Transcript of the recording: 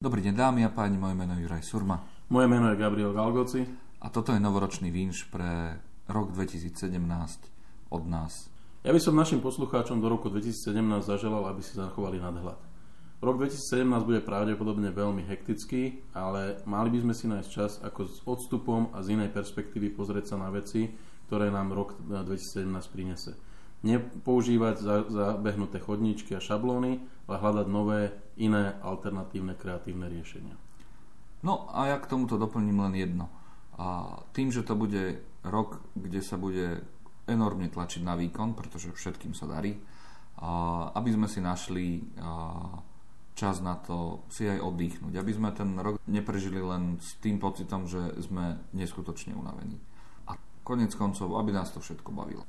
Dobrý deň dámy a páni, moje meno je Juraj Surma. Moje meno je Gabriel Galgoci. A toto je novoročný vinš pre rok 2017 od nás. Ja by som našim poslucháčom do roku 2017 zaželal, aby si zachovali nadhľad. Rok 2017 bude pravdepodobne veľmi hektický, ale mali by sme si nájsť čas, ako s odstupom a z inej perspektívy pozrieť sa na veci, ktoré nám rok 2017 prinese nepoužívať zabehnuté chodníčky a šablóny, ale hľadať nové, iné, alternatívne, kreatívne riešenia. No a ja k tomuto doplním len jedno. A tým, že to bude rok, kde sa bude enormne tlačiť na výkon, pretože všetkým sa darí, a aby sme si našli čas na to si aj oddychnúť, aby sme ten rok neprežili len s tým pocitom, že sme neskutočne unavení. A konec koncov, aby nás to všetko bavilo.